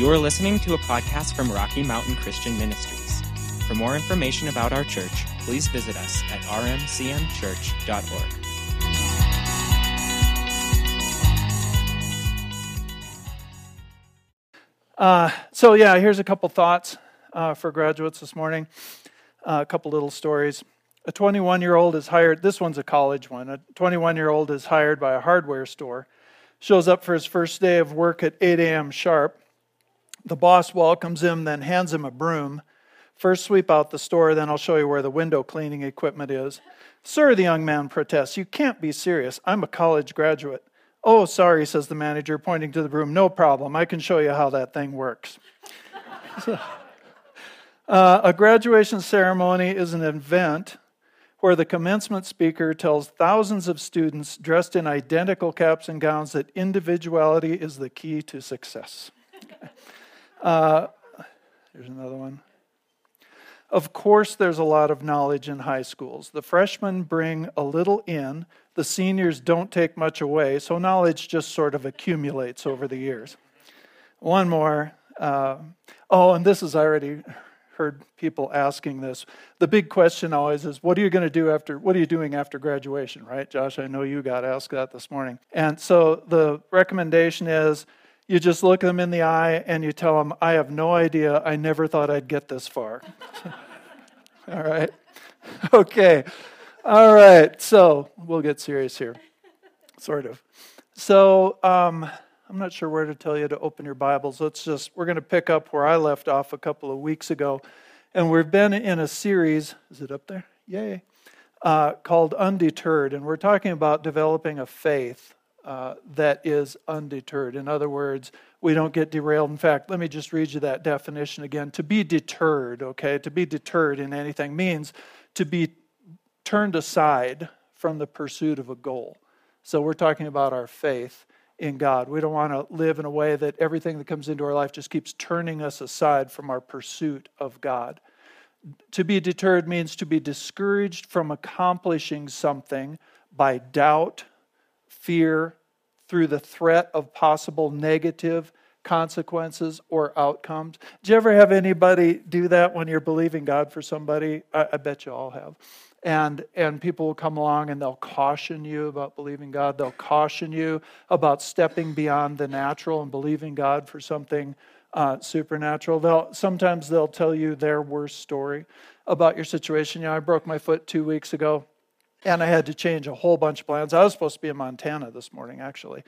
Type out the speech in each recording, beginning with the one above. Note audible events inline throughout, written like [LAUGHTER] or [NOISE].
You are listening to a podcast from Rocky Mountain Christian Ministries. For more information about our church, please visit us at rmcmchurch.org. Uh, so, yeah, here's a couple thoughts uh, for graduates this morning. Uh, a couple little stories. A 21 year old is hired, this one's a college one. A 21 year old is hired by a hardware store, shows up for his first day of work at 8 a.m. sharp. The boss welcomes him, then hands him a broom. First, sweep out the store, then I'll show you where the window cleaning equipment is. Sir, the young man protests, you can't be serious. I'm a college graduate. Oh, sorry, says the manager, pointing to the broom. No problem. I can show you how that thing works. [LAUGHS] uh, a graduation ceremony is an event where the commencement speaker tells thousands of students dressed in identical caps and gowns that individuality is the key to success. [LAUGHS] uh, here's another one. Of course, there's a lot of knowledge in high schools. The freshmen bring a little in, the seniors don't take much away, so knowledge just sort of accumulates over the years. One more. Uh, oh, and this is I already heard people asking this. The big question always is, what are you going to do after, what are you doing after graduation, right? Josh, I know you got asked that this morning. And so the recommendation is, you just look them in the eye and you tell them, I have no idea. I never thought I'd get this far. [LAUGHS] All right. [LAUGHS] Okay. All right. So we'll get serious here. Sort of. So, um, I'm not sure where to tell you to open your Bibles. Let's just, we're going to pick up where I left off a couple of weeks ago. And we've been in a series, is it up there? Yay. Uh, called Undeterred. And we're talking about developing a faith uh, that is undeterred. In other words, we don't get derailed. In fact, let me just read you that definition again. To be deterred, okay, to be deterred in anything means to be turned aside from the pursuit of a goal. So we're talking about our faith in God. We don't want to live in a way that everything that comes into our life just keeps turning us aside from our pursuit of God. To be deterred means to be discouraged from accomplishing something by doubt, fear, through the threat of possible negative consequences or outcomes. Do you ever have anybody do that when you're believing God for somebody? I, I bet you all have and and people will come along and they'll caution you about believing God. They'll caution you about stepping beyond the natural and believing God for something uh, supernatural. They'll sometimes they'll tell you their worst story about your situation. You know, I broke my foot two weeks ago, and I had to change a whole bunch of plans. I was supposed to be in Montana this morning, actually.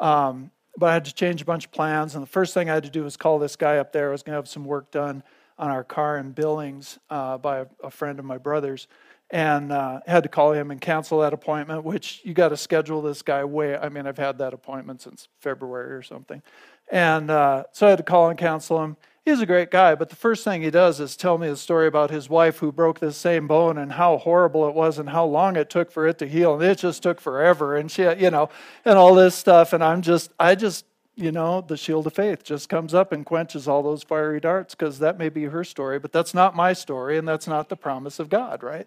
Um, but I had to change a bunch of plans, and the first thing I had to do was call this guy up there. I was going to have some work done on our car in Billings uh, by a, a friend of my brother's and uh, had to call him and cancel that appointment which you got to schedule this guy way i mean i've had that appointment since february or something and uh, so i had to call and cancel him he's a great guy but the first thing he does is tell me the story about his wife who broke this same bone and how horrible it was and how long it took for it to heal and it just took forever and she you know and all this stuff and i'm just i just you know, the shield of faith just comes up and quenches all those fiery darts because that may be her story, but that's not my story and that's not the promise of God, right?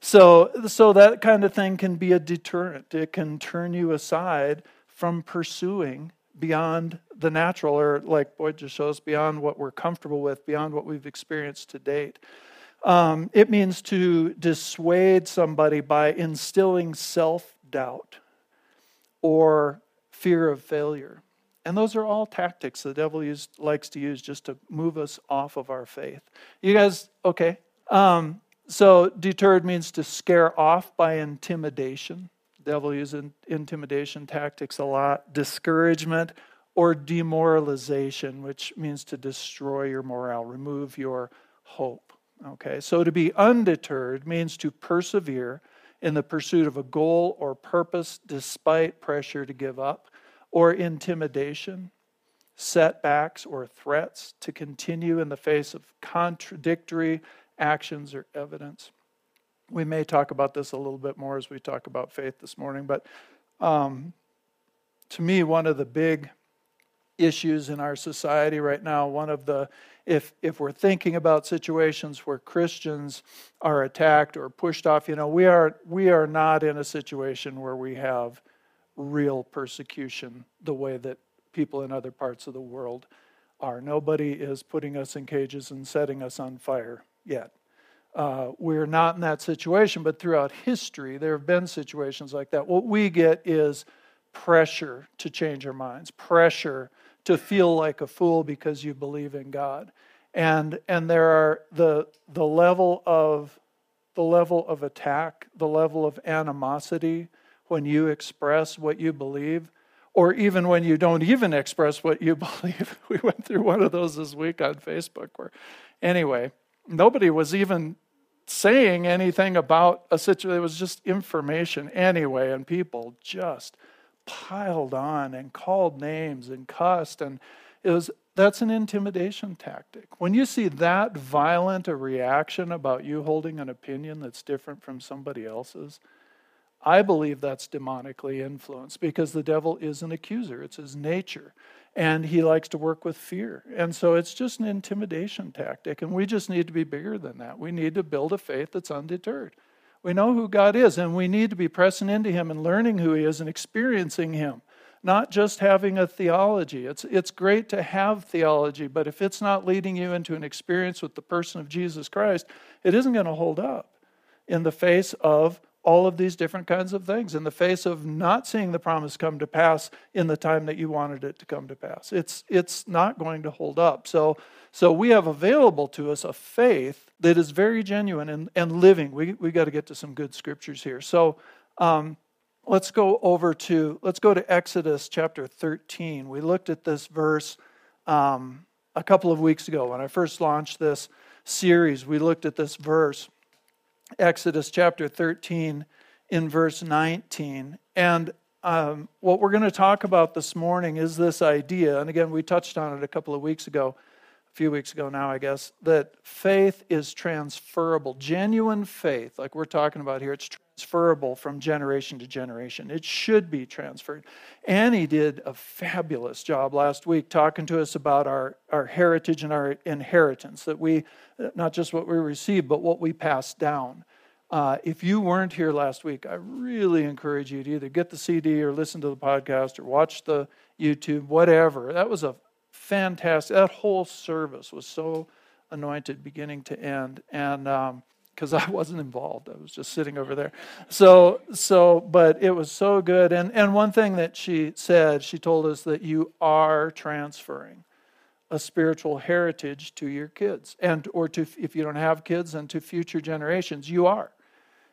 So, so that kind of thing can be a deterrent. It can turn you aside from pursuing beyond the natural, or like Boyd just shows, beyond what we're comfortable with, beyond what we've experienced to date. Um, it means to dissuade somebody by instilling self doubt or fear of failure. And those are all tactics the devil use, likes to use just to move us off of our faith. You guys, okay? Um, so, deterred means to scare off by intimidation. Devil uses intimidation tactics a lot. Discouragement or demoralization, which means to destroy your morale, remove your hope. Okay, so to be undeterred means to persevere in the pursuit of a goal or purpose despite pressure to give up or intimidation, setbacks, or threats to continue in the face of contradictory actions or evidence. We may talk about this a little bit more as we talk about faith this morning, but um, to me, one of the big issues in our society right now, one of the if if we're thinking about situations where Christians are attacked or pushed off, you know, we are we are not in a situation where we have real persecution the way that people in other parts of the world are. Nobody is putting us in cages and setting us on fire yet. Uh, we're not in that situation, but throughout history, there have been situations like that. What we get is pressure to change our minds, pressure to feel like a fool because you believe in God. And, and there are the, the level of the level of attack, the level of animosity when you express what you believe, or even when you don't even [LAUGHS] express what you [LAUGHS] believe. We went through one of those this week on Facebook where, anyway, nobody was even saying anything about a situation. It was just information anyway, and people just piled on and called names and cussed. And it was that's an intimidation tactic. When you see that violent a reaction about you holding an opinion that's different from somebody else's, I believe that's demonically influenced because the devil is an accuser. It's his nature. And he likes to work with fear. And so it's just an intimidation tactic. And we just need to be bigger than that. We need to build a faith that's undeterred. We know who God is, and we need to be pressing into him and learning who he is and experiencing him not just having a theology. It's, it's great to have theology, but if it's not leading you into an experience with the person of Jesus Christ, it isn't going to hold up in the face of all of these different kinds of things, in the face of not seeing the promise come to pass in the time that you wanted it to come to pass. It's, it's not going to hold up. So, so we have available to us a faith that is very genuine and, and living. We, we got to get to some good scriptures here. So, um, let's go over to let's go to exodus chapter 13 we looked at this verse um, a couple of weeks ago when i first launched this series we looked at this verse exodus chapter 13 in verse 19 and um, what we're going to talk about this morning is this idea and again we touched on it a couple of weeks ago a few weeks ago now, I guess, that faith is transferable. Genuine faith, like we're talking about here, it's transferable from generation to generation. It should be transferred. Annie did a fabulous job last week talking to us about our, our heritage and our inheritance, that we, not just what we receive, but what we pass down. Uh, if you weren't here last week, I really encourage you to either get the CD or listen to the podcast or watch the YouTube, whatever. That was a fantastic. That whole service was so anointed beginning to end. And because [LAUGHS] I wasn't involved, I was just sitting over there. So, so, but it was so good. And, and one thing that she said, she told us that you are transferring a spiritual heritage to your kids and or to if you don't have kids and to future generations you are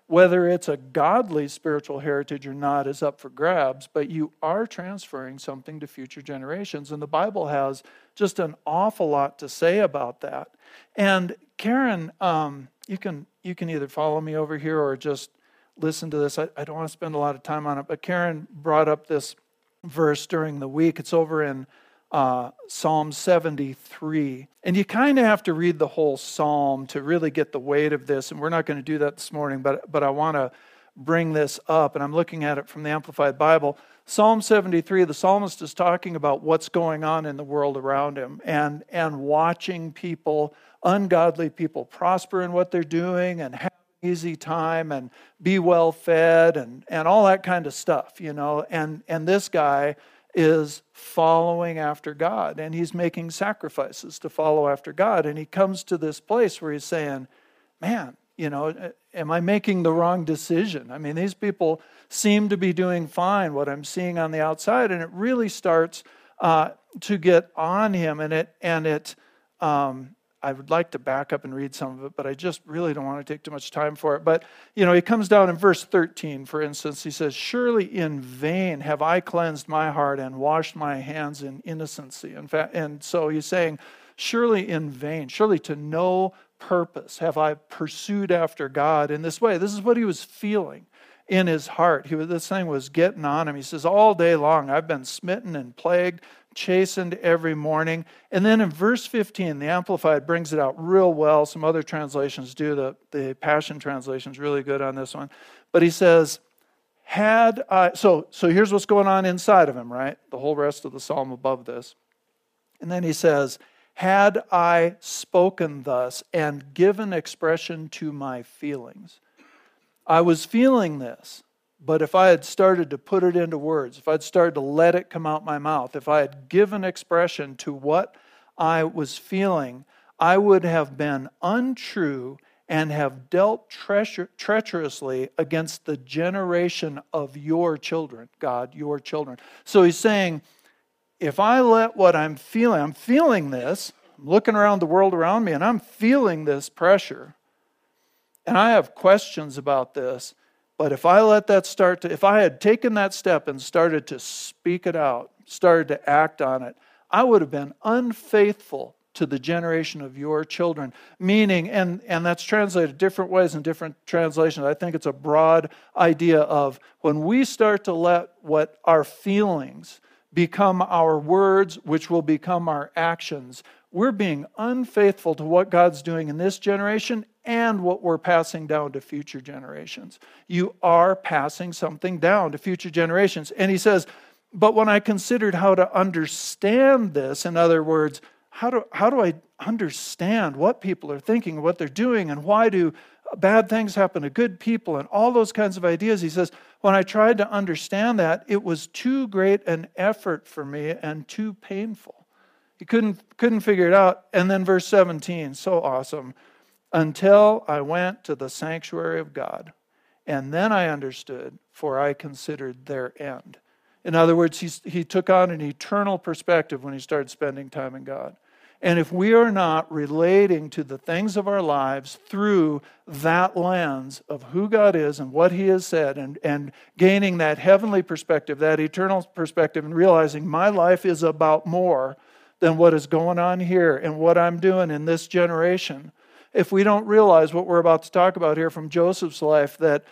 whether it's a godly spiritual heritage or not is up for grabs, but you are transferring something to future generations. And the Bible has just an awful lot to say about that. And Karen, um, you can you can either follow me over here or just listen to this. I, I don't want to spend a lot of time on it, but Karen brought up this verse during the week. It's over in uh, Psalm 73. And you kind of have to read the whole psalm to really get the weight of this. And we're not going to do that this morning, but, but I want to bring this up. And I'm looking at it from the Amplified Bible. Psalm 73, the psalmist is talking about what's going on in the world around him and, and watching people, ungodly people, prosper in what they're doing and have an easy time and be well fed and, and all that kind of stuff, you know. And, and this guy is following after God and he's making sacrifices to follow after God. And he comes to this place where he's saying, Man, you know, am I making the wrong decision? I mean, these people seem to be doing fine, what I'm seeing on the outside. And it really starts uh, to get on him and it, and it, um, I would like to back up and read some of it, but I just really don't want to take too much time for it. But, you know, he comes down in verse 13, for instance. He says, Surely in vain have I cleansed my heart and washed my hands in innocency. In fact, and so he's saying, Surely in vain, surely to no purpose have I pursued after God in this way. This is what he was feeling in his heart. He was, this thing was getting on him. He says, All day long I've been smitten and plagued chastened every morning. And then in verse 15, the Amplified brings it out real well. Some other translations do. The, the Passion translation is really good on this one. But he says, had I, so, so here's what's going on inside of him, right? The whole rest of the psalm above this. And then he says, had I spoken thus and given expression to my feelings. I was feeling this. But if I had started to put it into words, if I'd started to let it come out my mouth, if I had given expression to what I was feeling, I would have been untrue and have dealt treacher- treacherously against the generation of your children, God, your children. So he's saying, if I let what I'm feeling, I'm feeling this, I'm looking around the world around me, and I'm feeling this pressure, and I have questions about this, but if I let that start to, if I had taken that step and started to speak it out, started to act on it, I would have been unfaithful to the generation of your children. Meaning, and, and that's translated different ways in different translations. I think it's a broad idea of when we start to let what our feelings become our words, which will become our actions, we're being unfaithful to what God's doing in this generation and what we're passing down to future generations. You are passing something down to future generations. And he says, but when I considered how to understand this, in other words, how do, how do I understand what people are thinking, what they're doing, and why do bad things happen to good people, and all those kinds of ideas? He says, when I tried to understand that, it was too great an effort for me and too painful. He couldn't, couldn't figure it out. And then verse 17, so awesome. Until I went to the sanctuary of God, and then I understood, for I considered their end. In other words, he took on an eternal perspective when he started spending time in God. And if we are not relating to the things of our lives through that lens of who God is and what He has said, and, and gaining that heavenly perspective, that eternal perspective, and realizing my life is about more than what is going on here and what I'm doing in this generation, if we don't realize what we're about to talk about here from Joseph's life, that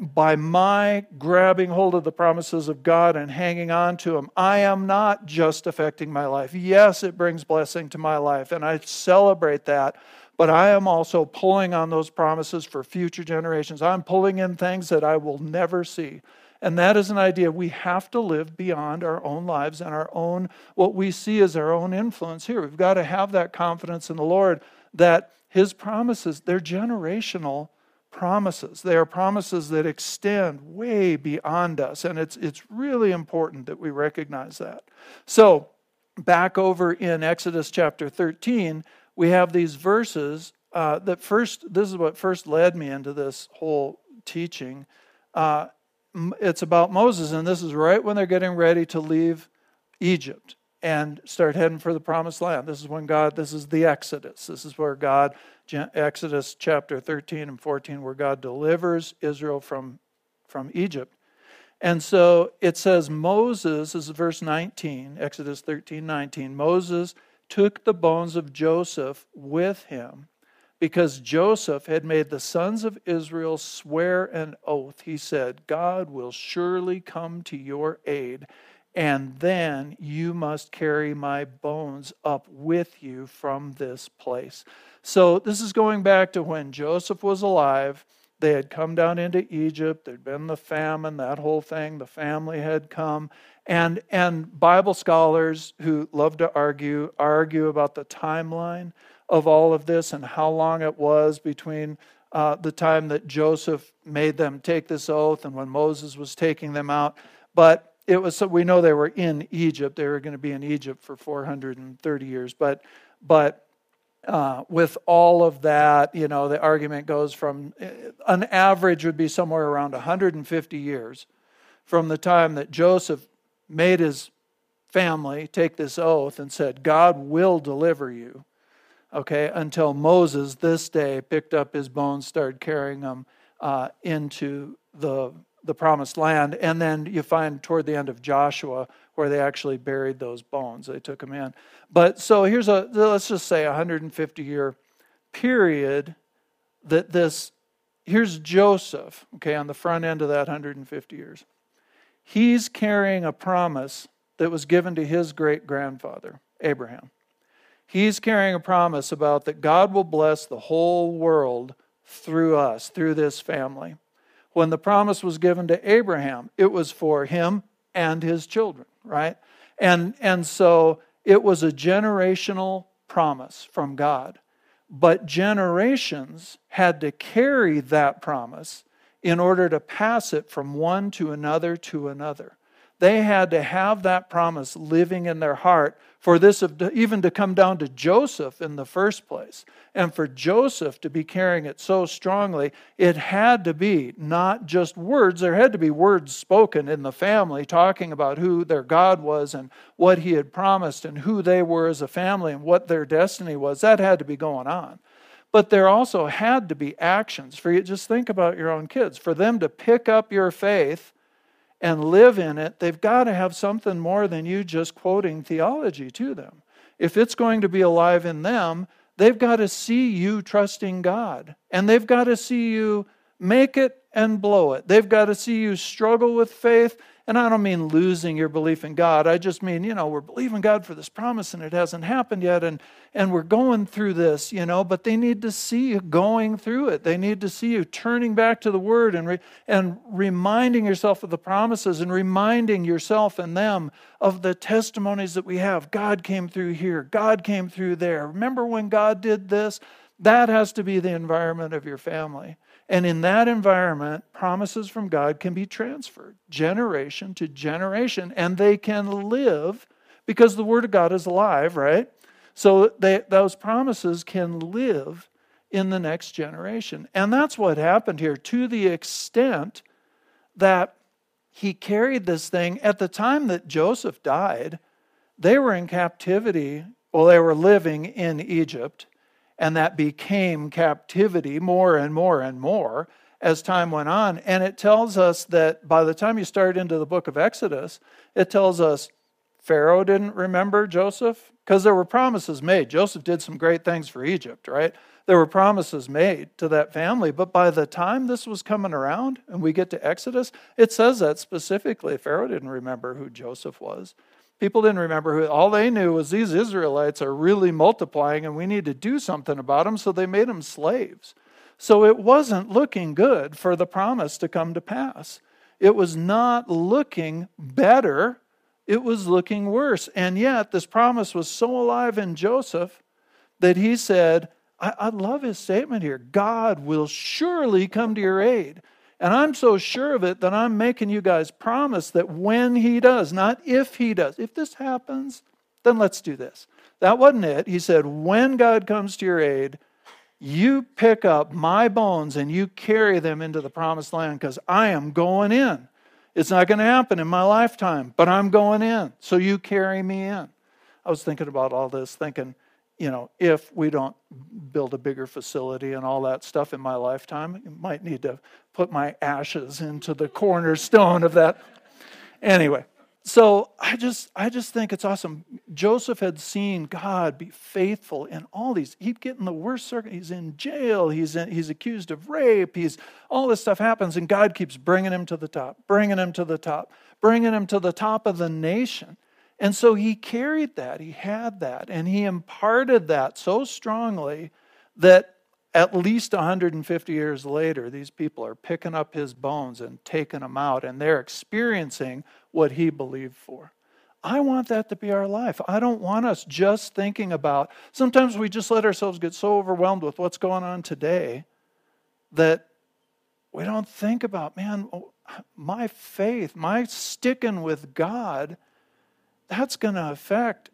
by my grabbing hold of the promises of God and hanging on to them, I am not just affecting my life. Yes, it brings blessing to my life, and I celebrate that. But I am also pulling on those promises for future generations. I'm pulling in things that I will never see. And that is an idea. We have to live beyond our own lives and our own, what we see as our own influence here. We've got to have that confidence in the Lord that His promises, they're generational promises. They are promises that extend way beyond us. And it's, it's really important that we recognize that. So, back over in Exodus chapter 13, we have these verses uh, that first, this is what first led me into this whole teaching. Uh, it's about Moses, and this is right when they're getting ready to leave Egypt and start heading for the promised land. This is when God, this is the Exodus. This is where God Exodus chapter 13 and 14, where God delivers Israel from, from Egypt. And so it says Moses, this is verse 19, Exodus 13, 19. Moses took the bones of Joseph with him because Joseph had made the sons of Israel swear an oath. He said, God will surely come to your aid, and then you must carry my bones up with you from this place. So this is going back to when Joseph was alive. They had come down into Egypt. There'd been the famine, that whole thing. The family had come. And, and Bible scholars who love to argue argue about the timeline of all of this and how long it was between uh, the time that Joseph made them take this oath and when Moses was taking them out. But it was so we know they were in Egypt. They were going to be in Egypt for 430 years. But but uh, with all of that, you know, the argument goes from uh, an average would be somewhere around 150 years from the time that Joseph made his family take this oath and said, God will deliver you, okay, until Moses this day picked up his bones, started carrying them uh, into the, the promised land. And then you find toward the end of Joshua where they actually buried those bones. They took them in. But so here's a, let's just say, 150 year period that this, here's Joseph, okay, on the front end of that 150 years. He's carrying a promise that was given to his great grandfather, Abraham. He's carrying a promise about that God will bless the whole world through us, through this family. When the promise was given to Abraham, it was for him and his children right? And, and so it was a generational promise from God. But generations had to carry that promise in order to pass it from one to another to another. They had to have that promise living in their heart for this even to come down to Joseph in the first place. And for Joseph to be carrying it so strongly, it had to be not just words, there had to be words spoken in the family talking about who their God was and what he had promised and who they were as a family and what their destiny was. That had to be going on. But there also had to be actions for you. Just think about your own kids. For them to pick up your faith and live in it, they've got to have something more than you just quoting theology to them. If it's going to be alive in them, they've got to see you trusting God. And they've got to see you make it and blow it. They've got to see you struggle with faith and I don't mean losing your belief in God. I just mean, you know, we're believing God for this promise and it hasn't happened yet. And, and we're going through this, you know, but they need to see you going through it. They need to see you turning back to the Word and, re, and reminding yourself of the promises and reminding yourself and them of the testimonies that we have. God came through here, God came through there. Remember when God did this? That has to be the environment of your family. And in that environment, promises from God can be transferred generation to generation, and they can live because the Word of God is alive, right? So they, those promises can live in the next generation. And that's what happened here to the extent that he carried this thing. At the time that Joseph died, they were in captivity, well, they were living in Egypt and that became captivity more and more and more as time went on. And it tells us that by the time you start into the book of Exodus, it tells us Pharaoh didn't remember Joseph because there were promises made. Joseph did some great things for Egypt, right? There were promises made to that family. But by the time this was coming around and we get to Exodus, it says that specifically. Pharaoh didn't remember who Joseph was. People didn't remember who, all they knew was these Israelites are really multiplying and we need to do something about them, so they made them slaves. So it wasn't looking good for the promise to come to pass. It was not looking better, it was looking worse. And yet, this promise was so alive in Joseph that he said, I, I love his statement here God will surely come to your aid. And I'm so sure of it that I'm making you guys promise that when he does, not if he does, if this happens, then let's do this. That wasn't it. He said, when God comes to your aid, you pick up my bones and you carry them into the promised land because I am going in. It's not going to happen in my lifetime, but I'm going in. So you carry me in. I was thinking about all this, thinking, you know, if we don't build a bigger facility and all that stuff in my lifetime, you might need to put my ashes into the cornerstone of that. Anyway, so I just I just think it's awesome. Joseph had seen God be faithful in all these. He'd get in the worst circuit. He's in jail. He's in, he's accused of rape. He's all this stuff happens, and God keeps bringing him to the top, bringing him to the top, bringing him to the top of the nation. And so he carried that, he had that, and he imparted that so strongly that at least 150 years later, these people are picking up his bones and taking them out, and they're experiencing what he believed for. I want that to be our life. I don't want us just thinking about, sometimes we just let ourselves get so overwhelmed with what's going on today that we don't think about, man, oh, my faith, my sticking with God that's going to affect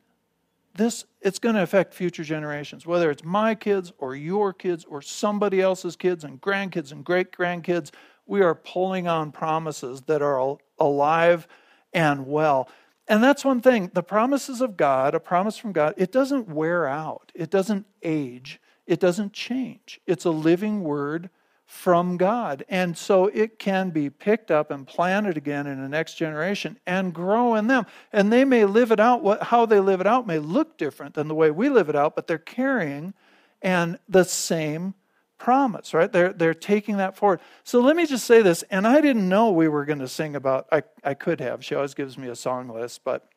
this it's going to affect future generations whether it's my kids or your kids or somebody else's kids and grandkids and great grandkids we are pulling on promises that are alive and well. And that's one thing the promises of god a promise from god it doesn't wear out it doesn't age it doesn't change. It's a living word from God. And so it can be picked up and planted again in the next generation and grow in them. And they may live it out, what, how they live it out may look different than the way we live it out, but they're carrying and the same promise, right? They're, they're taking that forward. So let me just say this, and I didn't know we were going to sing about, I, I could have. She always gives me a song list, but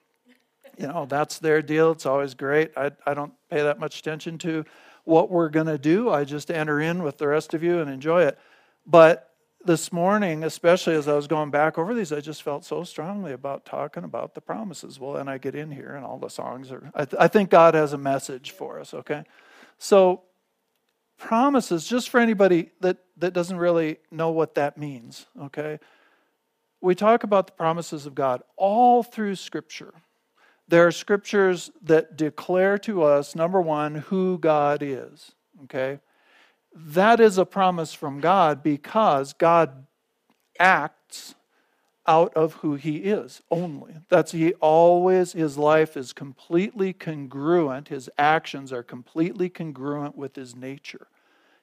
you know, that's their deal. It's always great. I, I don't pay that much attention to what we're going to do. I just enter in with the rest of you and enjoy it. But this morning, especially as I was going back over these, I just felt so strongly about talking about the promises. Well, and I get in here and all the songs are, I, th- I think God has a message for us, okay? So, promises, just for anybody that, that doesn't really know what that means, okay? we talk about the promises of God all through Scripture. There are scriptures that declare to us, number one, who God is. Okay? That is a promise from God because God acts out of who he is only. That's he always, his life is completely congruent, his actions are completely congruent with his nature.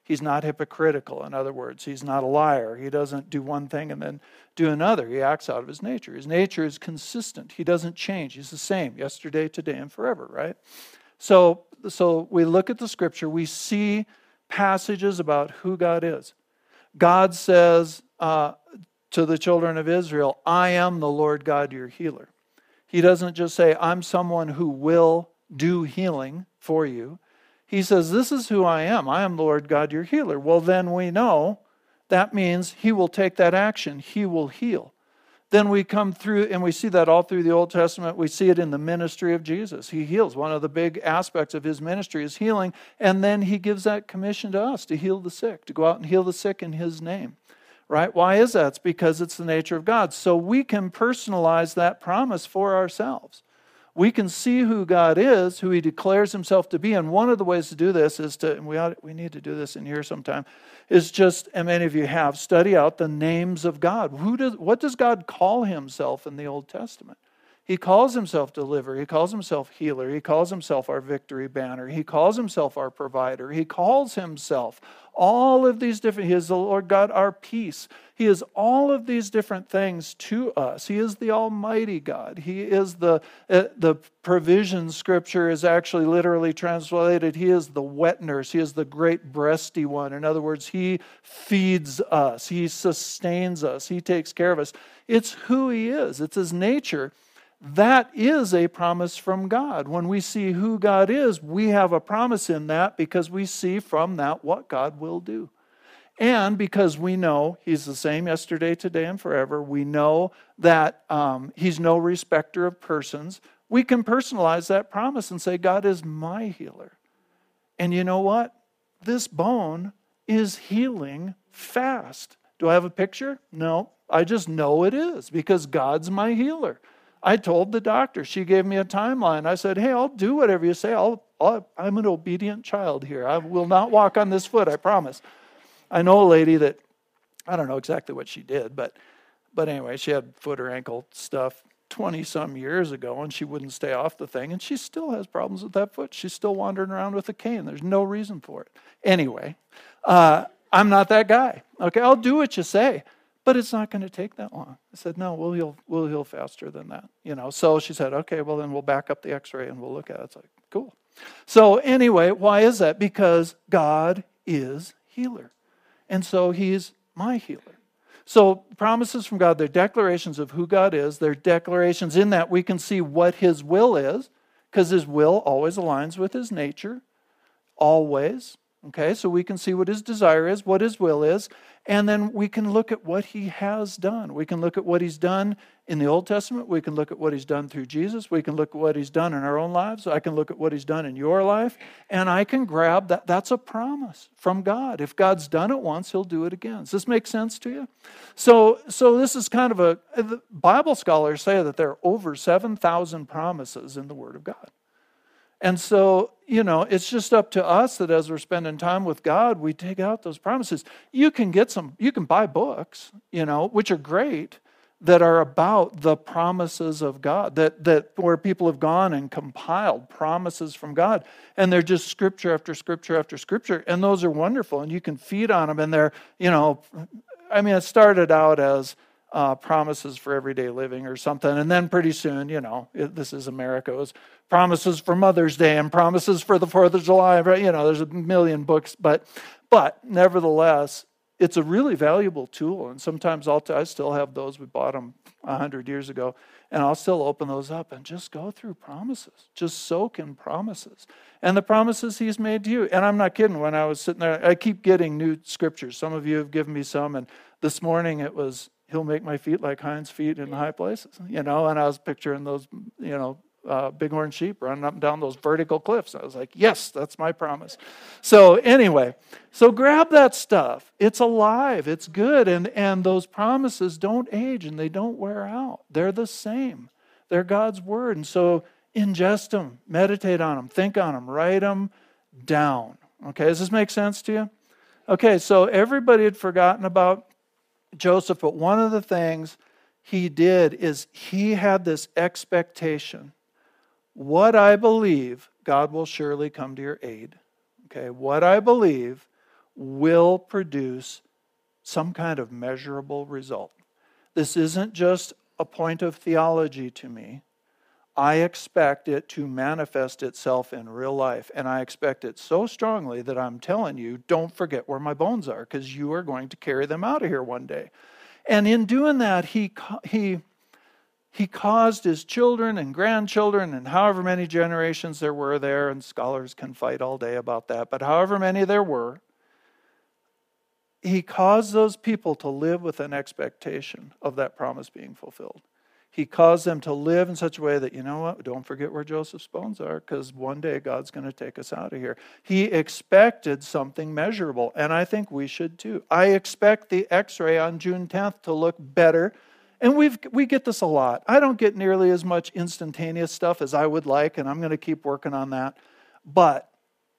He's not hypocritical, in other words. He's not a liar. He doesn't do one thing and then do another. He acts out of his nature. His nature is consistent. He doesn't change. He's the same yesterday, today, and forever, right? So, so we look at the scripture, we see passages about who God is. God says uh, to the children of Israel, I am the Lord God, your healer. He doesn't just say, I'm someone who will do healing for you. He says, This is who I am. I am Lord God, your healer. Well, then we know that means He will take that action, He will heal. Then we come through, and we see that all through the Old Testament. We see it in the ministry of Jesus. He heals. One of the big aspects of his ministry is healing. And then he gives that commission to us to heal the sick, to go out and heal the sick in his name. Right? Why is that? It's because it's the nature of God. So we can personalize that promise for ourselves we can see who God is, who He declares Himself to be. And one of the ways to do this is to, and we, ought, we need to do this in here sometime, is just, and many of you have, study out the names of God. Who does, what does God call Himself in the Old Testament? He calls himself deliverer. He calls himself healer. He calls himself our victory banner. He calls himself our provider. He calls himself all of these different, He is the Lord God, our peace. He is all of these different things to us. He is the Almighty God. He is the, uh, the provision scripture is actually literally translated. He is the wet nurse. He is the great breasty one. In other words, He feeds us, He sustains us, He takes care of us. It's who He is, it's His nature. That is a promise from God. When we see who God is, we have a promise in that because we see from that what God will do. And because we know He's the same yesterday, today, and forever, we know that um, He's no respecter of persons, we can personalize that promise and say, God is my healer. And you know what? This bone is healing fast. Do I have a picture? No. I just know it is because God's my healer. I told the doctor, she gave me a timeline. I said, Hey, I'll do whatever you say. I'll, I'll, I'm an obedient child here. I will not walk on this foot, I promise. I know a lady that, I don't know exactly what she did, but, but anyway, she had foot or ankle stuff 20 some years ago and she wouldn't stay off the thing and she still has problems with that foot. She's still wandering around with a cane. There's no reason for it. Anyway, uh, I'm not that guy. Okay, I'll do what you say but it's not going to take that long. I said, no, we'll heal, we'll heal faster than that. You know, so she said, okay, well then we'll back up the x-ray and we'll look at it. It's like, cool. So anyway, why is that? Because God is healer. And so he's my healer. So promises from God, they're declarations of who God is. They're declarations in that we can see what his will is, because his will always aligns with his nature. Always. Okay, so we can see what his desire is, what his will is, and then we can look at what he has done. We can look at what he's done in the Old Testament. We can look at what he's done through Jesus. We can look at what he's done in our own lives. I can look at what he's done in your life, and I can grab that. That's a promise from God. If God's done it once, he'll do it again. Does this make sense to you? So, so this is kind of a Bible scholars say that there are over 7,000 promises in the Word of God. And so, you know, it's just up to us that as we're spending time with God, we take out those promises. You can get some, you can buy books, you know, which are great, that are about the promises of God, that, that where people have gone and compiled promises from God. And they're just scripture after scripture after scripture. And those are wonderful. And you can feed on them. And they're, you know, I mean, it started out as, uh, promises for everyday living or something. And then pretty soon, you know, it, this is America, it was promises for Mother's Day and promises for the 4th of July. You know, there's a million books, but, but nevertheless, it's a really valuable tool. And sometimes I'll t- I still have those. We bought them 100 years ago. And I'll still open those up and just go through promises, just soak in promises. And the promises he's made to you. And I'm not kidding. When I was sitting there, I keep getting new scriptures. Some of you have given me some. And this morning it was He'll make my feet like hinds feet in high places, you know. And I was picturing those, you know, uh, bighorn sheep running up and down those vertical cliffs. I was like, yes, that's my promise. So, anyway, so grab that stuff. It's alive, it's good, and, and those promises don't age and they don't wear out. They're the same, they're God's word. And so, ingest them, meditate on them, think on them, write them down. Okay, does this make sense to you? Okay, so everybody had forgotten about Joseph, but one of the things he did is he had this expectation what I believe, God will surely come to your aid. Okay, what I believe will produce some kind of measurable result. This isn't just a point of theology to me. I expect it to manifest itself in real life. And I expect it so strongly that I'm telling you, don't forget where my bones are because you are going to carry them out of here one day. And in doing that, he, he, he caused his children and grandchildren, and however many generations there were there, and scholars can fight all day about that, but however many there were, he caused those people to live with an expectation of that promise being fulfilled. He caused them to live in such a way that, you know what, don't forget where Joseph's bones are, because one day God's going to take us out of here. He expected something measurable, and I think we should too. I expect the x ray on June 10th to look better. And we've, we get this a lot. I don't get nearly as much instantaneous stuff as I would like, and I'm going to keep working on that. But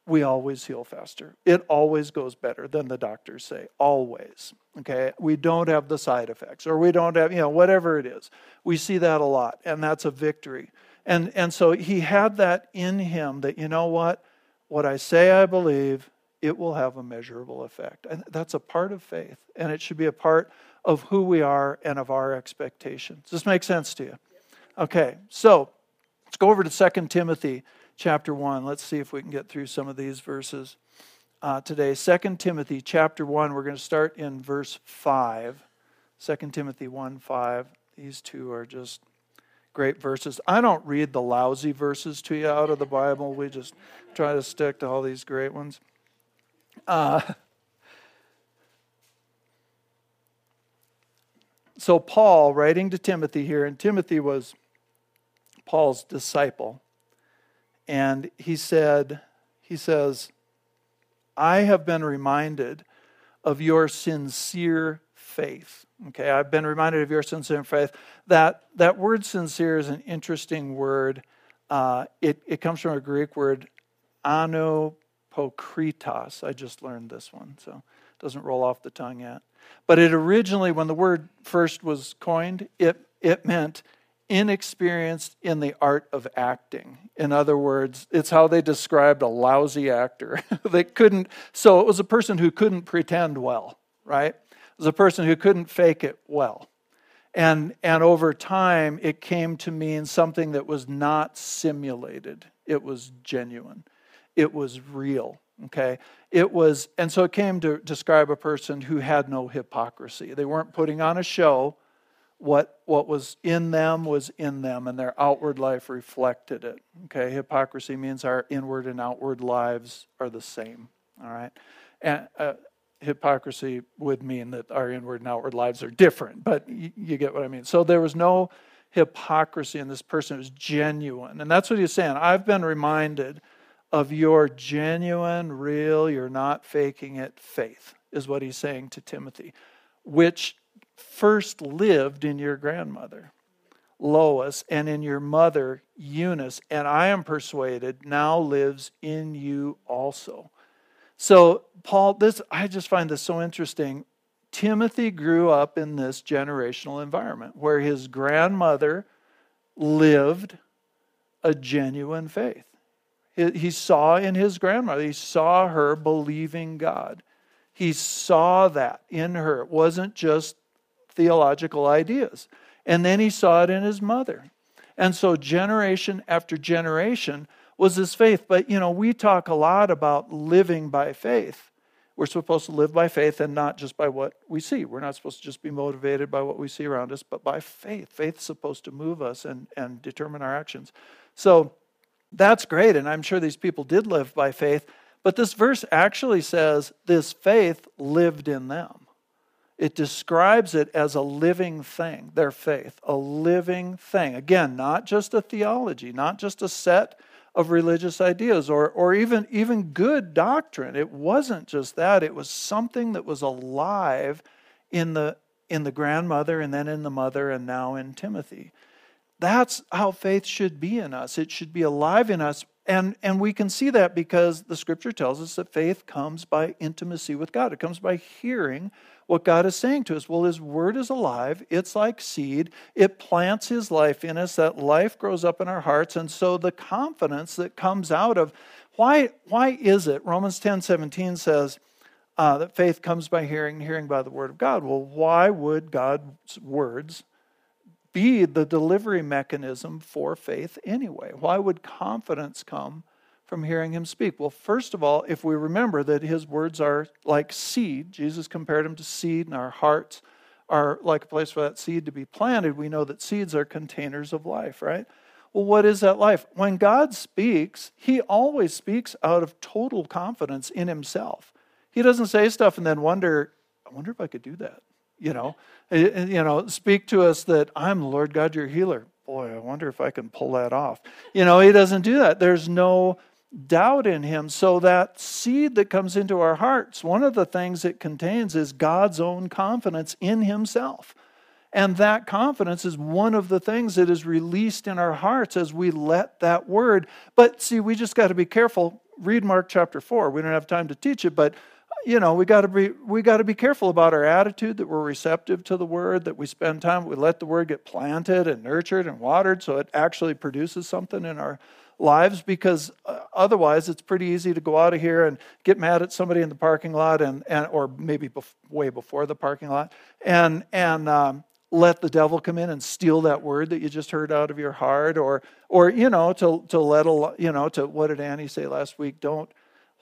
we always heal faster. It always goes better than the doctors say, always. Okay? We don't have the side effects, or we don't have, you know, whatever it is. We see that a lot, and that's a victory. And, and so he had that in him that, you know what? What I say I believe, it will have a measurable effect. And that's a part of faith, and it should be a part of who we are and of our expectations. Does this make sense to you? Okay, so let's go over to 2 Timothy chapter 1. Let's see if we can get through some of these verses uh, today. 2 Timothy chapter 1, we're going to start in verse 5. 2 Timothy 1 5. These two are just great verses. I don't read the lousy verses to you out of the Bible. We just try to stick to all these great ones. Uh, so, Paul, writing to Timothy here, and Timothy was Paul's disciple and he said, he says, I have been reminded of your sincere faith. Okay, I've been reminded of your sincere faith. That that word sincere is an interesting word. Uh, it, it comes from a Greek word anupokritos. I just learned this one, so it doesn't roll off the tongue yet. But it originally, when the word first was coined, it, it meant inexperienced in the art of acting. In other words, it's how they described a lousy actor. [LAUGHS] they couldn't, so it was a person who couldn't pretend well, right? It was a person who couldn't fake it well. And, and over time, it came to mean something that was not simulated, it was genuine, it was real. Okay, it was, and so it came to describe a person who had no hypocrisy. They weren't putting on a show, what, what was in them was in them, and their outward life reflected it. Okay, hypocrisy means our inward and outward lives are the same. All right, and uh, hypocrisy would mean that our inward and outward lives are different, but you, you get what I mean. So there was no hypocrisy in this person; it was genuine, and that's what he's saying. I've been reminded of your genuine, real, you're not faking it faith, is what he's saying to Timothy, which first lived in your grandmother, Lois, and in your mother, Eunice, and I am persuaded now lives in you also. So, Paul, this I just find this so interesting. Timothy grew up in this generational environment where his grandmother lived a genuine faith. He saw in his grandmother, he saw her believing God. He saw that in her. It wasn't just theological ideas. And then he saw it in his mother. And so, generation after generation was his faith. But, you know, we talk a lot about living by faith. We're supposed to live by faith and not just by what we see. We're not supposed to just be motivated by what we see around us, but by faith. Faith's supposed to move us and, and determine our actions. So that's great. And I'm sure these people did live by faith. But this verse actually says this faith lived in them. It describes it as a living thing, their faith, a living thing. Again, not just a theology, not just a set of religious ideas or, or even, even good doctrine. It wasn't just that, it was something that was alive in the, in the grandmother and then in the mother and now in Timothy. That's how faith should be in us. It should be alive in us and, and we can see that because the scripture tells us that faith comes by intimacy with God. It comes by hearing what God is saying to us. Well, His Word is alive, it's like seed, it plants His life in us. That life grows up in our hearts. And so the confidence that comes out of why, why is it? Romans 10 17 says uh, that faith comes by hearing, hearing by the Word of God. Well, why would God's words? Be the delivery mechanism for faith anyway? Why would confidence come from hearing him speak? Well, first of all, if we remember that his words are like seed, Jesus compared him to seed, and our hearts are like a place for that seed to be planted, we know that seeds are containers of life, right? Well, what is that life? When God speaks, he always speaks out of total confidence in himself. He doesn't say stuff and then wonder, I wonder if I could do that you know, you know, speak to us that I'm Lord God, your healer. Boy, I wonder if I can pull that off. You know, he doesn't do that. There's no doubt in him. So that seed that comes into our hearts, one of the things it contains is God's own confidence in himself. And that confidence is one of the things that is released in our hearts as we let that word. But see, we just got to be careful. Read Mark chapter 4. We don't have time to teach it, but you know, we got to be we got to be careful about our attitude that we're receptive to the word, that we spend time, we let the word get planted and nurtured and watered so it actually produces something in our lives because uh, otherwise it's pretty easy to go out of here and get mad at somebody in the parking lot and, and or maybe bef- way before the parking lot and and um, let the devil come in and steal that word that you just heard out of your heart or or you know to to let a you know to what did Annie say last week? Don't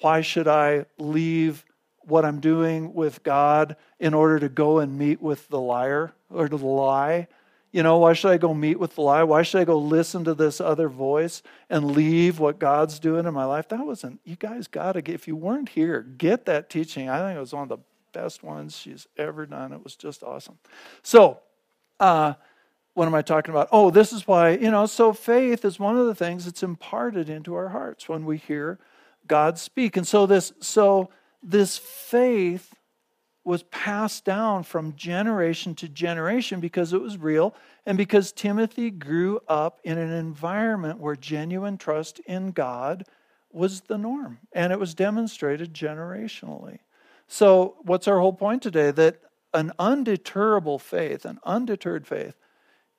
why should I leave what I'm doing with God in order to go and meet with the liar or to the lie. You know, why should I go meet with the lie? Why should I go listen to this other voice and leave what God's doing in my life? That wasn't, you guys got to get, if you weren't here, get that teaching. I think it was one of the best ones she's ever done. It was just awesome. So, uh, what am I talking about? Oh, this is why, you know, so faith is one of the things that's imparted into our hearts when we hear God speak. And so, this, so, this faith was passed down from generation to generation because it was real and because Timothy grew up in an environment where genuine trust in God was the norm and it was demonstrated generationally. So, what's our whole point today? That an undeterrable faith, an undeterred faith,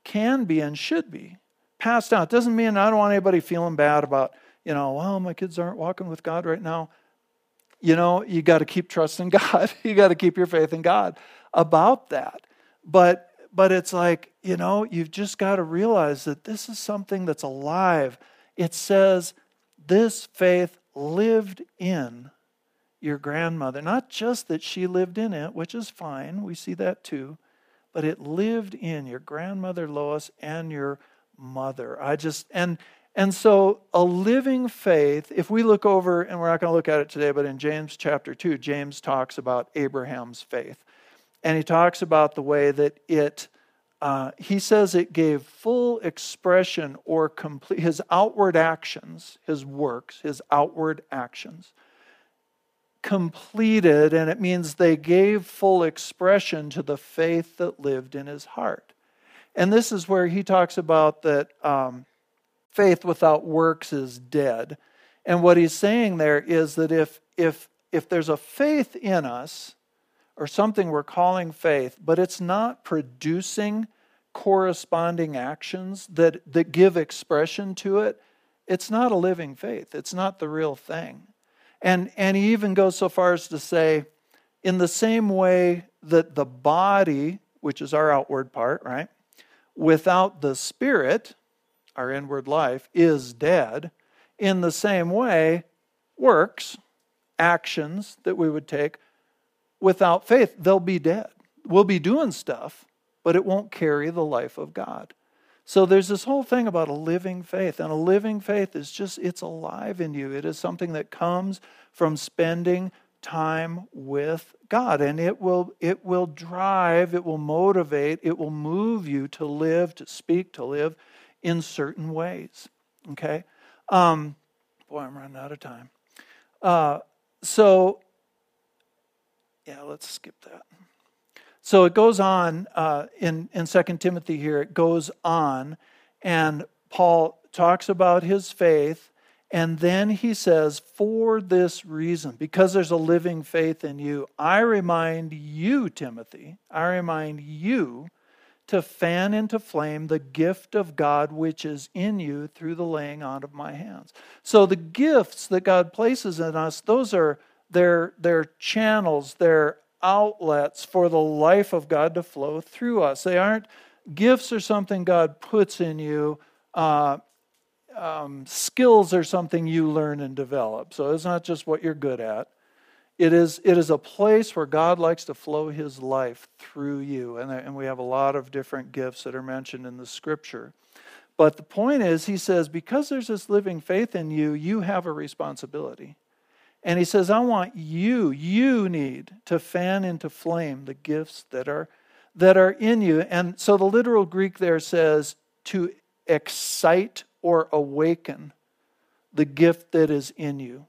can be and should be passed down. It doesn't mean I don't want anybody feeling bad about, you know, well, my kids aren't walking with God right now you know, you got to keep trusting [LAUGHS] God. you got to keep your faith in God about that. But but it's like, you know, you've just got to realize that this is something that's alive. It says this faith lived in your grandmother. Not just that she lived in it, which is fine, we see that too, but it lived in your grandmother Lois and your mother. I just and and so, a living faith, if we look over, and we're not going to look at it today, but in James chapter 2, James talks about Abraham's faith. And he talks about the way that it, uh, he says it gave full expression or complete, his outward actions, his works, his outward actions, completed, and it means they gave full expression to the faith that lived in his heart. And this is where he talks about that. Um, faith without works is dead. And what he's saying there is that if, if, if there's a faith in us, or something we're calling faith, but it's not producing corresponding actions that, that give expression to it, it's not a living faith. It's not the real thing. And, and he even goes so far as to say, in the same way that the body, which is our outward part, right, without the spirit, our inward life, is dead, in the same way, works, actions that we would take without faith, they'll be dead. We'll be doing stuff, but it won't carry the life of God. So there's this whole thing about a living faith, and a living faith is just, it's alive in you. It is something that comes from spending time with God and it will it will drive, it will motivate, it will move you to live, to speak, to live in certain ways. Okay? Um, boy, I'm running out of time. Uh, so, yeah, let's skip that. So it goes on uh, in, in 2 Timothy here, it goes on, and Paul talks about his faith, and then he says, For this reason, because there's a living faith in you, I remind you, Timothy, I remind you to fan into flame the gift of God which is in you through the laying on of my hands. So the gifts that God places in us, those are their, their channels, their outlets for the life of God to flow through us. They aren't gifts or something God puts in you. Uh, um, skills are something you learn and develop. So it's not just what you're good at. It is, it is a place where God likes to flow his life through you. And, and we have a lot of different gifts that are mentioned in the scripture. But the point is, he says, because there's this living faith in you, you have a responsibility. And he says, I want you, you need to fan into flame the gifts that are, that are in you. And so the literal Greek there says to excite or awaken the gift that is in you.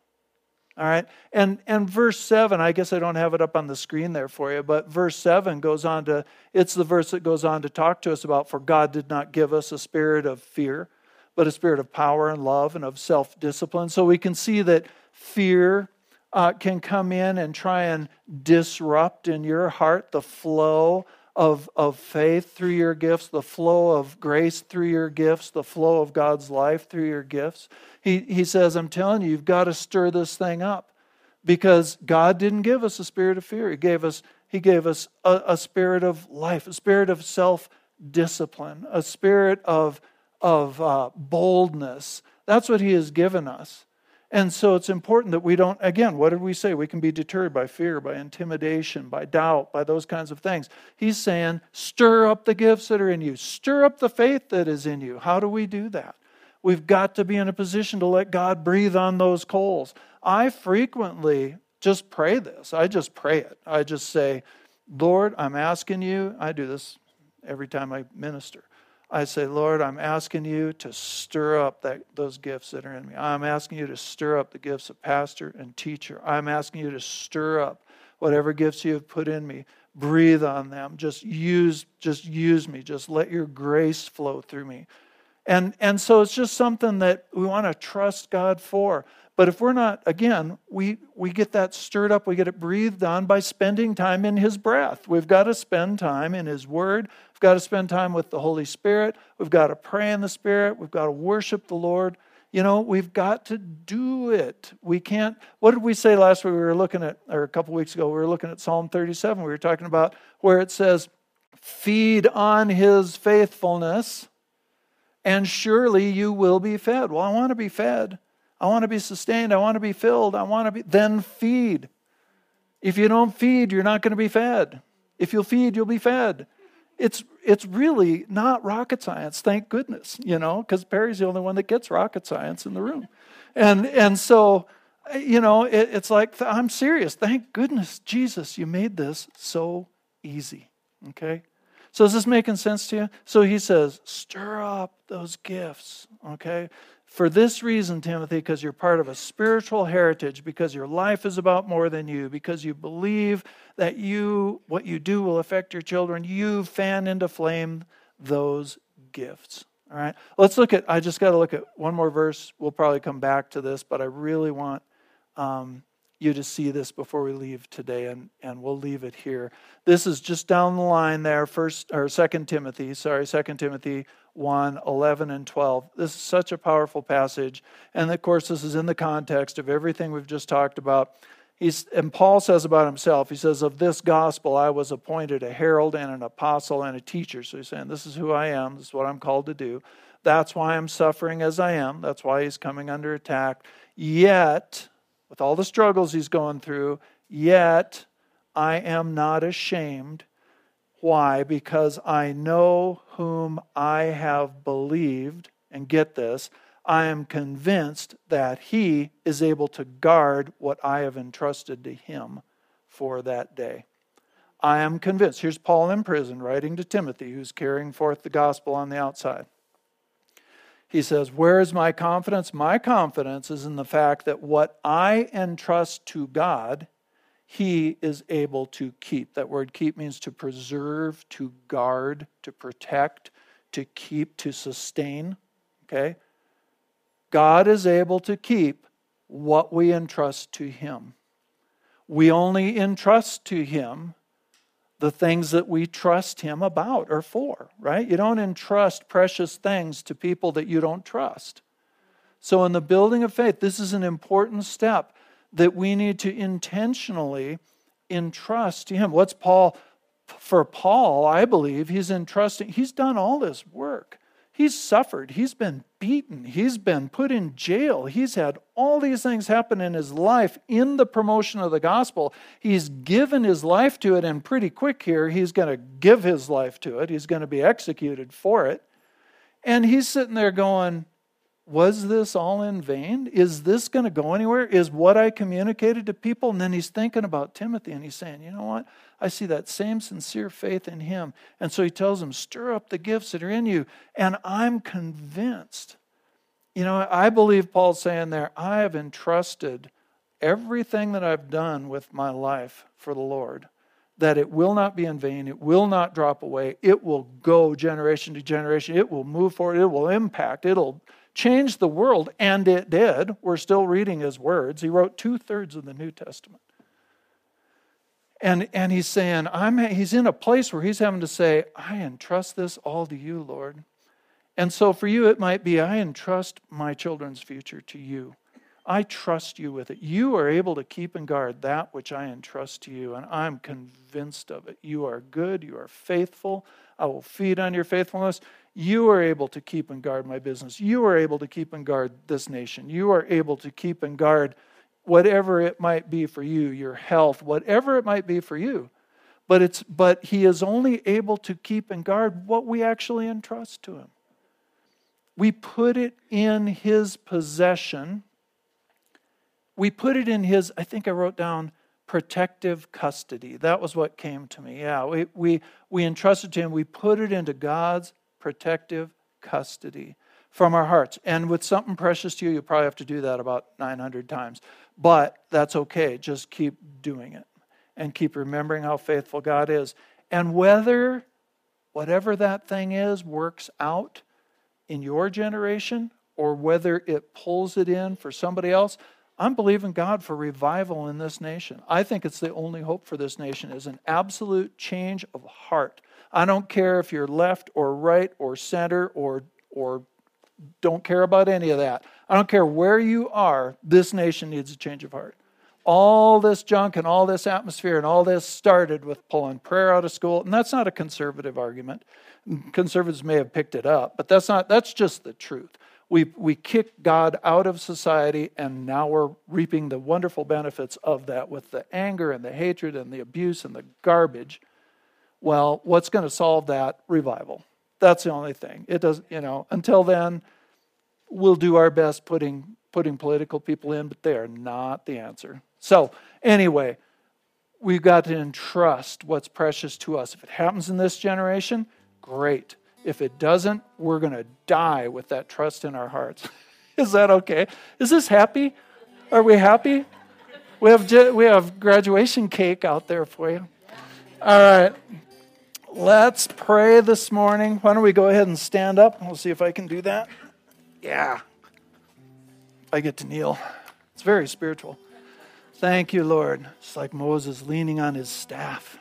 All right. And and verse 7, I guess I don't have it up on the screen there for you, but verse 7 goes on to it's the verse that goes on to talk to us about for God did not give us a spirit of fear, but a spirit of power and love and of self-discipline. So we can see that fear uh, can come in and try and disrupt in your heart the flow of, of faith through your gifts, the flow of grace through your gifts, the flow of God's life through your gifts. He, he says, I'm telling you, you've got to stir this thing up because God didn't give us a spirit of fear. He gave us, he gave us a, a spirit of life, a spirit of self discipline, a spirit of, of uh, boldness. That's what He has given us. And so it's important that we don't, again, what did we say? We can be deterred by fear, by intimidation, by doubt, by those kinds of things. He's saying, stir up the gifts that are in you, stir up the faith that is in you. How do we do that? We've got to be in a position to let God breathe on those coals. I frequently just pray this. I just pray it. I just say, Lord, I'm asking you, I do this every time I minister. I say, Lord, I'm asking you to stir up that, those gifts that are in me. I'm asking you to stir up the gifts of pastor and teacher. I'm asking you to stir up whatever gifts you have put in me. Breathe on them. Just use, just use me. Just let your grace flow through me. And, and so it's just something that we want to trust God for. But if we're not, again, we, we get that stirred up, we get it breathed on by spending time in His breath. We've got to spend time in His Word. We've got to spend time with the Holy Spirit. We've got to pray in the Spirit. We've got to worship the Lord. You know, we've got to do it. We can't. What did we say last week? We were looking at, or a couple weeks ago, we were looking at Psalm 37. We were talking about where it says, Feed on His faithfulness, and surely you will be fed. Well, I want to be fed. I want to be sustained. I want to be filled. I want to be, then feed. If you don't feed, you're not going to be fed. If you'll feed, you'll be fed. It's, it's really not rocket science, thank goodness, you know, because Perry's the only one that gets rocket science in the room. And, and so, you know, it, it's like, I'm serious. Thank goodness, Jesus, you made this so easy. Okay? So is this making sense to you? So he says, stir up those gifts. Okay? For this reason, Timothy, because you're part of a spiritual heritage, because your life is about more than you, because you believe that you what you do will affect your children, you fan into flame those gifts. All right. Let's look at I just got to look at one more verse. We'll probably come back to this, but I really want um, you to see this before we leave today, and, and we'll leave it here. This is just down the line there, first or second Timothy, sorry, second Timothy 1, 11 and 12. This is such a powerful passage. And of course, this is in the context of everything we've just talked about. He's, and Paul says about himself, he says, Of this gospel I was appointed a herald and an apostle and a teacher. So he's saying, This is who I am, this is what I'm called to do. That's why I'm suffering as I am. That's why he's coming under attack. Yet, with all the struggles he's going through, yet I am not ashamed. Why? Because I know whom I have believed. And get this I am convinced that he is able to guard what I have entrusted to him for that day. I am convinced. Here's Paul in prison writing to Timothy, who's carrying forth the gospel on the outside. He says, Where is my confidence? My confidence is in the fact that what I entrust to God, He is able to keep. That word keep means to preserve, to guard, to protect, to keep, to sustain. Okay? God is able to keep what we entrust to Him. We only entrust to Him the things that we trust Him about or for, right? You don't entrust precious things to people that you don't trust. So, in the building of faith, this is an important step that we need to intentionally entrust to Him. What's Paul? For Paul, I believe he's entrusting, he's done all this work. He's suffered. He's been beaten. He's been put in jail. He's had all these things happen in his life in the promotion of the gospel. He's given his life to it, and pretty quick here, he's going to give his life to it. He's going to be executed for it. And he's sitting there going, was this all in vain? Is this going to go anywhere? Is what I communicated to people? And then he's thinking about Timothy and he's saying, you know what? I see that same sincere faith in him. And so he tells him, stir up the gifts that are in you. And I'm convinced. You know, I believe Paul's saying there, I have entrusted everything that I've done with my life for the Lord that it will not be in vain. It will not drop away. It will go generation to generation. It will move forward. It will impact. It'll changed the world, and it did. We're still reading his words. He wrote two thirds of the New Testament. And, and he's saying, I'm, he's in a place where he's having to say, I entrust this all to you, Lord. And so for you, it might be, I entrust my children's future to you. I trust you with it. You are able to keep and guard that which I entrust to you, and I'm convinced of it. You are good, you are faithful. I will feed on your faithfulness. You are able to keep and guard my business. You are able to keep and guard this nation. You are able to keep and guard whatever it might be for you, your health, whatever it might be for you. But it's but he is only able to keep and guard what we actually entrust to him. We put it in his possession. We put it in his, I think I wrote down protective custody. That was what came to me. Yeah, we, we, we entrusted to him, we put it into God's protective custody from our hearts. And with something precious to you, you probably have to do that about 900 times. But that's okay. Just keep doing it and keep remembering how faithful God is. And whether whatever that thing is works out in your generation or whether it pulls it in for somebody else, I'm believing God for revival in this nation. I think it's the only hope for this nation is an absolute change of heart I don't care if you're left or right or center or, or don't care about any of that. I don't care where you are, this nation needs a change of heart. All this junk and all this atmosphere and all this started with pulling prayer out of school, and that's not a conservative argument. Conservatives may have picked it up, but that's not that's just the truth. We we kicked God out of society and now we're reaping the wonderful benefits of that with the anger and the hatred and the abuse and the garbage well, what's going to solve that? Revival. That's the only thing. It does, you know, until then, we'll do our best putting putting political people in, but they are not the answer. So, anyway, we've got to entrust what's precious to us. If it happens in this generation, great. If it doesn't, we're going to die with that trust in our hearts. [LAUGHS] Is that okay? Is this happy? Are we happy? We have, we have graduation cake out there for you. All right. Let's pray this morning. Why don't we go ahead and stand up? We'll see if I can do that. Yeah. I get to kneel. It's very spiritual. Thank you, Lord. It's like Moses leaning on his staff.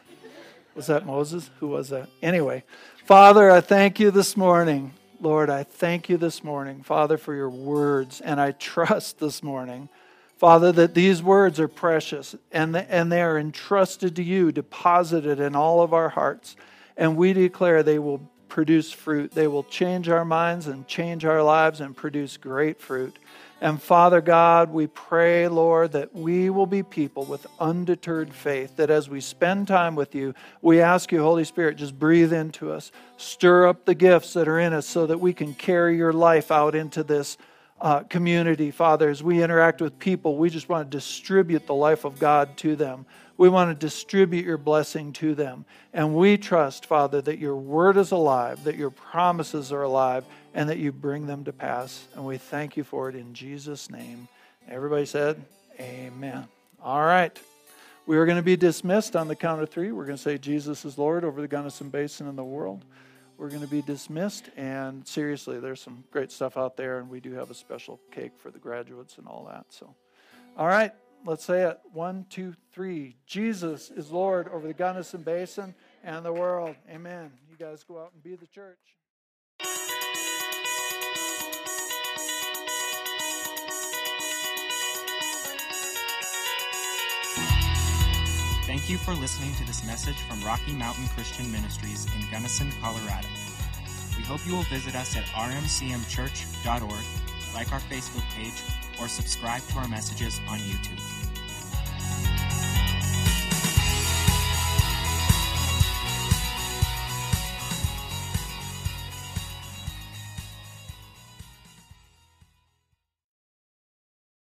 Was that Moses? Who was that? Anyway, Father, I thank you this morning. Lord, I thank you this morning, Father, for your words. And I trust this morning, Father, that these words are precious and, and they are entrusted to you, deposited in all of our hearts and we declare they will produce fruit. They will change our minds and change our lives and produce great fruit. And Father God, we pray, Lord, that we will be people with undeterred faith, that as we spend time with you, we ask you, Holy Spirit, just breathe into us, stir up the gifts that are in us so that we can carry your life out into this uh, community, Father, as we interact with people, we just want to distribute the life of God to them. We want to distribute your blessing to them. And we trust, Father, that your word is alive, that your promises are alive, and that you bring them to pass. And we thank you for it in Jesus' name. Everybody said, Amen. All right. We are going to be dismissed on the count of three. We're going to say, Jesus is Lord over the Gunnison Basin and the world. We're going to be dismissed. And seriously, there's some great stuff out there, and we do have a special cake for the graduates and all that. So, all right. Let's say it. One, two, three. Jesus is Lord over the Gunnison Basin and the world. Amen. You guys go out and be the church. Thank you for listening to this message from Rocky Mountain Christian Ministries in Gunnison, Colorado. We hope you will visit us at rmcmchurch.org, like our Facebook page, or subscribe to our messages on YouTube.